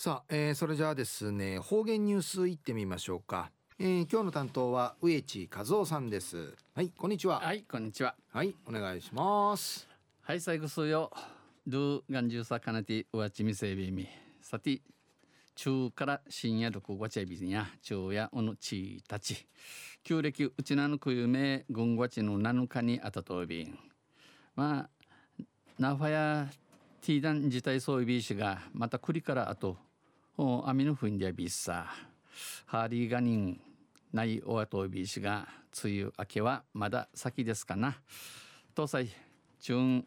さあ、えー、それじゃあですね方言ニュースいってみましょうか、えー、今日の担当は植地和夫さんです。はいこんにちは。はいこんにちは。はいお願いします。はい最後数よ。ドゥガンジューサカナティウワチミセビミ。さて中から深夜6月ビにや中夜おのちたち。旧暦うちなぬくゆめ軍月の7日にあたとびん。まあナファやティーダン自体そういびしがまた栗からあとアミノフンディアビッサ。ハーリーガニンないおあとびしが梅雨明けはまだ先ですかな。東西中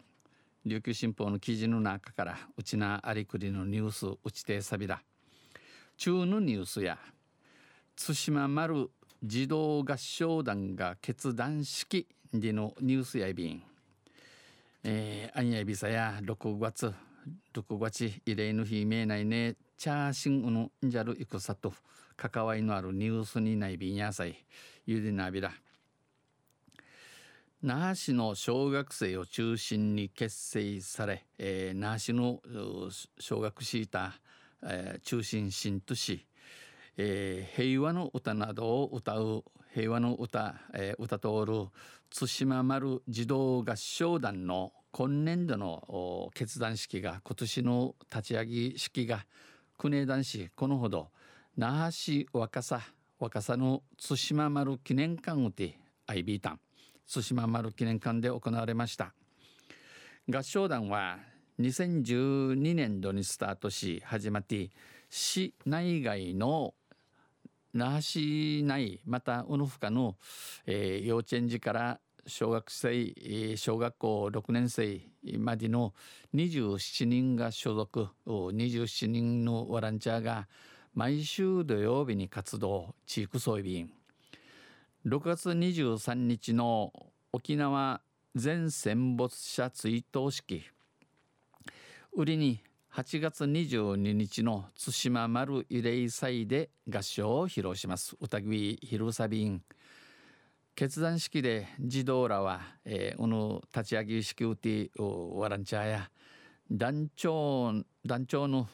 琉球新報の記事の中からうちなありくりのニュースうちてさびら中のニュースや対馬丸児童合唱団が決断式でのニュースやいびん、えー、アンヤビサや6月6月慰霊の日見えないね。チャーシンウのんじゃるいくさと関わりのあるニュースにないびんやさい。ゆでなびら。那覇市の小学生を中心に結成され、えー、那覇市の小学シーター、えー、中心新都市、えー、平和の歌などを歌う平和の歌、えー、歌通る対馬丸児童合唱団の今年度の決断式が今年の立ち上げ式が国枝男子このほど那覇市若狭若狭の対馬丸記念館をて IB タン。対馬丸記念館で行われました。合唱団は2012年度にスタートし始まって市内外の那覇市内またうぬふかの、えー、幼稚園児から小学生小学校6年生までの27人が所属。27人のボランティアが毎週土曜日に活動地域総備員。6月23日の沖縄全戦没者追悼式。売りに8月22日の対馬丸慰霊祭で合唱を披露します。歌木昼サビン決断式で児童らは、えー、この立ち上げ式うてワランチャーや団長団長の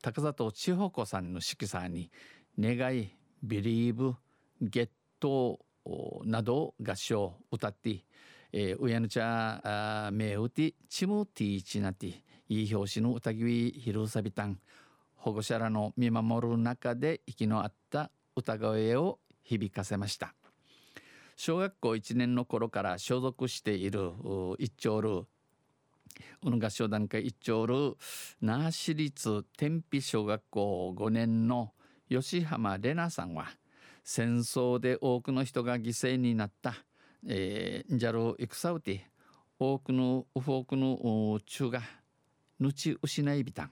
高里千穂子さんの色彩に願いビリーブゲットなど合唱歌って、えー、うやぬちゃめうてちむてぃちなていい表紙の歌ぎひるさびたん保護者らの見守る中で息の合った歌声を響かせました。小学校1年の頃から所属している一丁ルこの合唱団会一丁ル那覇市立天日小学校5年の吉浜玲奈さんは戦争で多くの人が犠牲になった、えー、ジャル戦うて多くの多くの中がぬち失いびたん。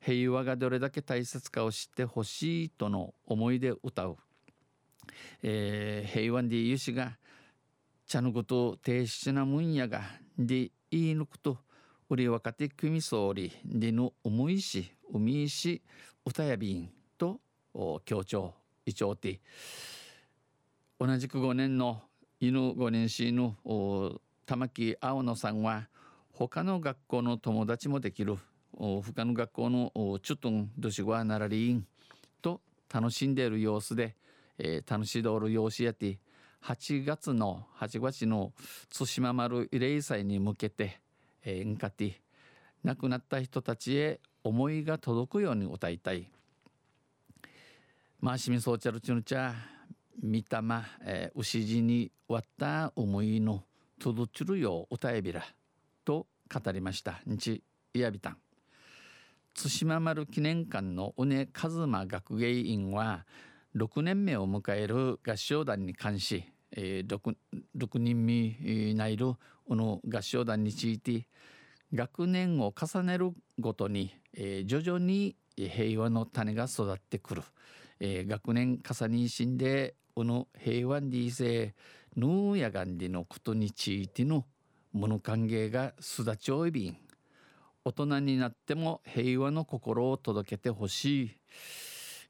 平和がどれだけ大切かを知ってほしいとの思いで歌う、えー、平和でゆしが茶のこと低質なもんやがで言い抜くと売り若手組総理での思いし海いし歌やびんと強調。イチョウティ同じく5年の犬5年死の玉木青野さんは他の学校の友達もできる他の学校のチュトンドシゴアナラリンと楽しんでいる様子で、えー、楽しどる様子やって8月の8月の対馬丸慰霊祭に向けて、えー、んかって亡くなった人たちへ思いが届くように歌いたい。まあ、市民ソーチャルチュヌチャ見たま、えー、牛地に割った思いの届ちるよう歌えびらと語りました日いやびたん対馬丸記念館の宇根和馬学芸員は6年目を迎える合唱団に関し、えー、6, 6人目になるこの合唱団について学年を重ねるごとに、徐々に平和の種が育ってくる、学年重ねしんでこの平和にせヌーヤガンディのことについての物歓迎がすだちおいびん。大人になっても平和の心を届けてほしい、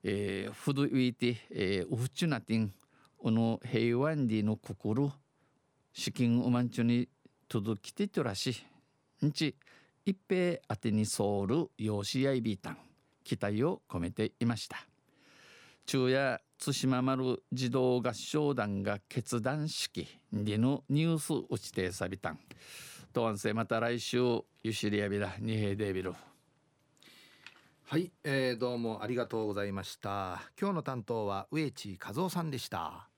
えー、ふどいて、えー、うふちなてんこの平和にの心資金おまんちゅに届きてとらしんち一平宛てにソウル養子やいびいたん期待を込めていました。昼夜対馬丸児童合唱団が決断式でのニュース打ちてさびたん。とわんせまた来週ゆしりやびら二平デービル。はい、えー、どうもありがとうございました。今日の担当は植地和夫さんでした。